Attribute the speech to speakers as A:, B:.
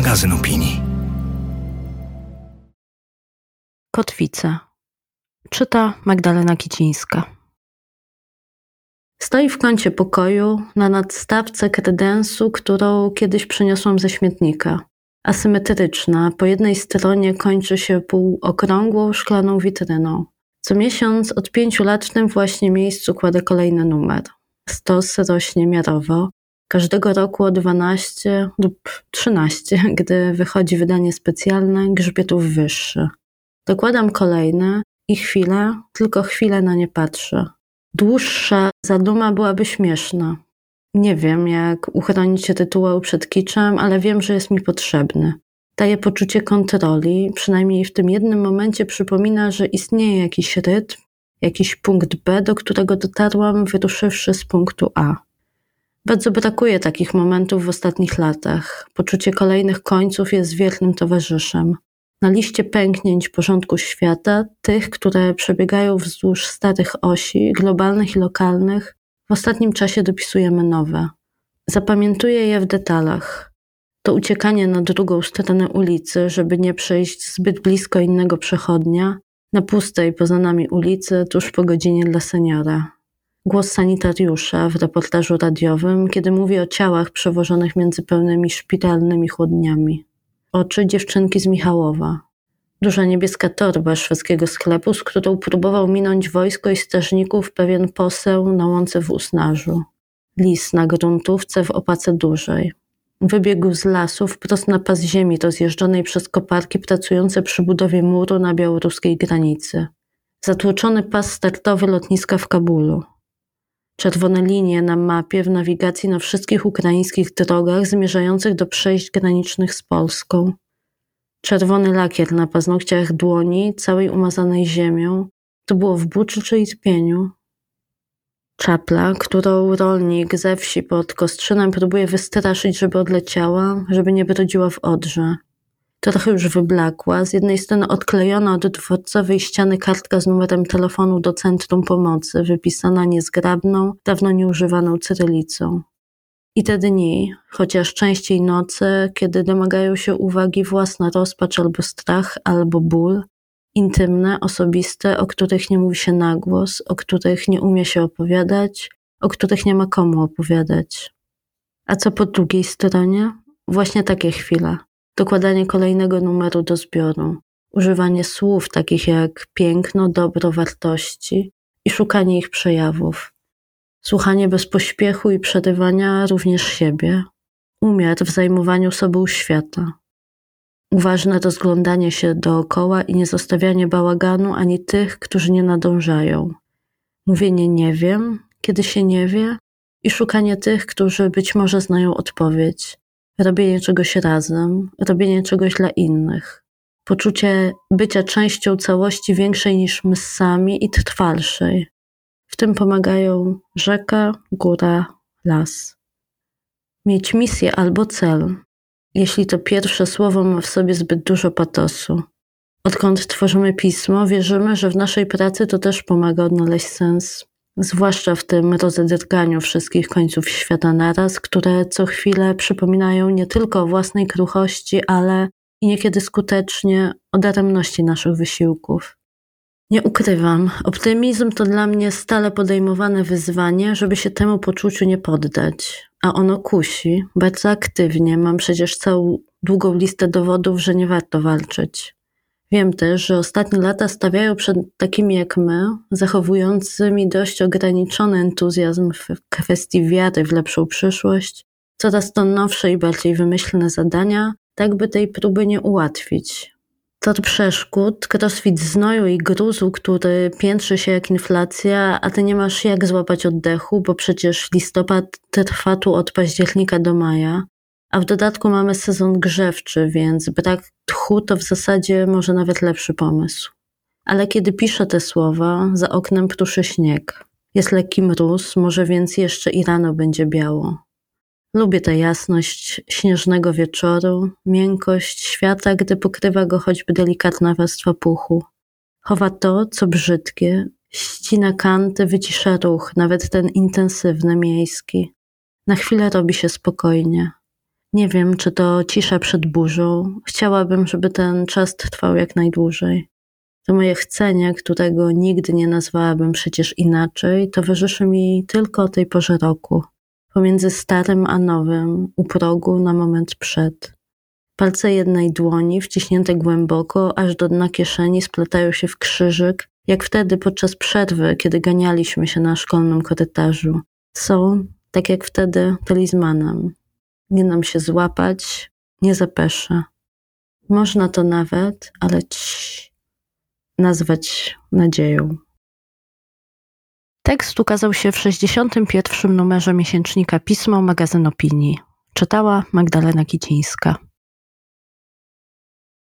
A: magazyn opinii.
B: Kotwice. Czyta Magdalena Kicińska. Stoi w kącie pokoju na nadstawce kredensu, którą kiedyś przyniosłam ze śmietnika. Asymetryczna, po jednej stronie kończy się półokrągłą szklaną witryną. Co miesiąc od pięciu lat w tym właśnie miejscu kładę kolejny numer. Stos rośnie miarowo, każdego roku o 12 lub 13, gdy wychodzi wydanie specjalne, grzbietów wyższy. Dokładam kolejne i chwilę, tylko chwilę na nie patrzę. Dłuższa zaduma byłaby śmieszna. Nie wiem, jak uchronić rytuał przed kiczem, ale wiem, że jest mi potrzebny. Daje poczucie kontroli, przynajmniej w tym jednym momencie przypomina, że istnieje jakiś rytm, jakiś punkt B, do którego dotarłam, wyruszywszy z punktu A. Bardzo brakuje takich momentów w ostatnich latach. Poczucie kolejnych końców jest wiernym towarzyszem. Na liście pęknięć porządku świata, tych, które przebiegają wzdłuż starych osi, globalnych i lokalnych, w ostatnim czasie dopisujemy nowe. Zapamiętuję je w detalach. To uciekanie na drugą stronę ulicy, żeby nie przejść zbyt blisko innego przechodnia, na pustej poza nami ulicy, tuż po godzinie dla seniora. Głos sanitariusza w reportażu radiowym, kiedy mówi o ciałach przewożonych między pełnymi szpitalnymi chłodniami. Oczy dziewczynki z Michałowa. Duża niebieska torba szwedzkiego sklepu, z którą próbował minąć wojsko i strażników pewien poseł na łące w Usnarzu. Lis na gruntówce w opace dużej. Wybiegł z lasu wprost na pas ziemi rozjeżdżonej przez koparki pracujące przy budowie muru na białoruskiej granicy. Zatłoczony pas startowy lotniska w Kabulu. Czerwone linie na mapie w nawigacji na wszystkich ukraińskich drogach zmierzających do przejść granicznych z Polską. Czerwony lakier na paznokciach dłoni, całej umazanej ziemią. To było w buczy czy Irpieniu. Czapla, którą rolnik ze wsi pod Kostrzynem próbuje wystraszyć, żeby odleciała, żeby nie brodziła w Odrze. Trochę już wyblakła, z jednej strony odklejona od dworcowej ściany kartka z numerem telefonu do Centrum Pomocy, wypisana niezgrabną, dawno nieużywaną cyrylicą. I te dni, chociaż częściej noce, kiedy domagają się uwagi własna rozpacz albo strach, albo ból, intymne, osobiste, o których nie mówi się na głos, o których nie umie się opowiadać, o których nie ma komu opowiadać. A co po drugiej stronie? Właśnie takie chwile. Dokładanie kolejnego numeru do zbioru. Używanie słów takich jak piękno, dobro, wartości i szukanie ich przejawów. Słuchanie bez pośpiechu i przerywania również siebie. Umiar w zajmowaniu sobą świata Uważne rozglądanie się dookoła i nie zostawianie bałaganu ani tych, którzy nie nadążają. Mówienie nie wiem, kiedy się nie wie, i szukanie tych, którzy być może znają odpowiedź. Robienie czegoś razem, robienie czegoś dla innych. Poczucie bycia częścią całości większej niż my sami i trwalszej. W tym pomagają rzeka, góra, las. Mieć misję albo cel, jeśli to pierwsze słowo ma w sobie zbyt dużo patosu. Odkąd tworzymy pismo, wierzymy, że w naszej pracy to też pomaga odnaleźć sens. Zwłaszcza w tym rozedrganiu wszystkich końców świata naraz, które co chwilę przypominają nie tylko o własnej kruchości, ale i niekiedy skutecznie o daremności naszych wysiłków. Nie ukrywam, optymizm to dla mnie stale podejmowane wyzwanie, żeby się temu poczuciu nie poddać. A ono kusi bardzo aktywnie. Mam przecież całą długą listę dowodów, że nie warto walczyć. Wiem też, że ostatnie lata stawiają przed takimi jak my, zachowującymi dość ograniczony entuzjazm w kwestii wiary w lepszą przyszłość, coraz to nowsze i bardziej wymyślne zadania, tak by tej próby nie ułatwić. Tor przeszkód, crossfit znoju i gruzu, który piętrzy się jak inflacja, a ty nie masz jak złapać oddechu, bo przecież listopad trwa tu od października do maja, a w dodatku mamy sezon grzewczy, więc brak tchu to w zasadzie może nawet lepszy pomysł. Ale kiedy piszę te słowa, za oknem pruszy śnieg. Jest lekki mróz, może więc jeszcze i rano będzie biało. Lubię tę jasność śnieżnego wieczoru, miękkość świata, gdy pokrywa go choćby delikatna warstwa puchu. Chowa to, co brzydkie, ścina kanty, wycisza ruch, nawet ten intensywny, miejski. Na chwilę robi się spokojnie. Nie wiem, czy to cisza przed burzą. Chciałabym, żeby ten czas trwał jak najdłużej. To moje chcenie, którego nigdy nie nazwałabym przecież inaczej, towarzyszy mi tylko o tej porze roku. Pomiędzy starym a nowym, u progu na moment przed. Palce jednej dłoni, wciśnięte głęboko, aż do dna kieszeni, splatają się w krzyżyk, jak wtedy podczas przerwy, kiedy ganialiśmy się na szkolnym korytarzu. Są, tak jak wtedy, talizmanem. Nie nam się złapać, nie zapeszę. Można to nawet, ale ci nazwać nadzieją. Tekst ukazał się w 61. numerze miesięcznika Pismo, magazyn opinii. Czytała Magdalena Kicińska.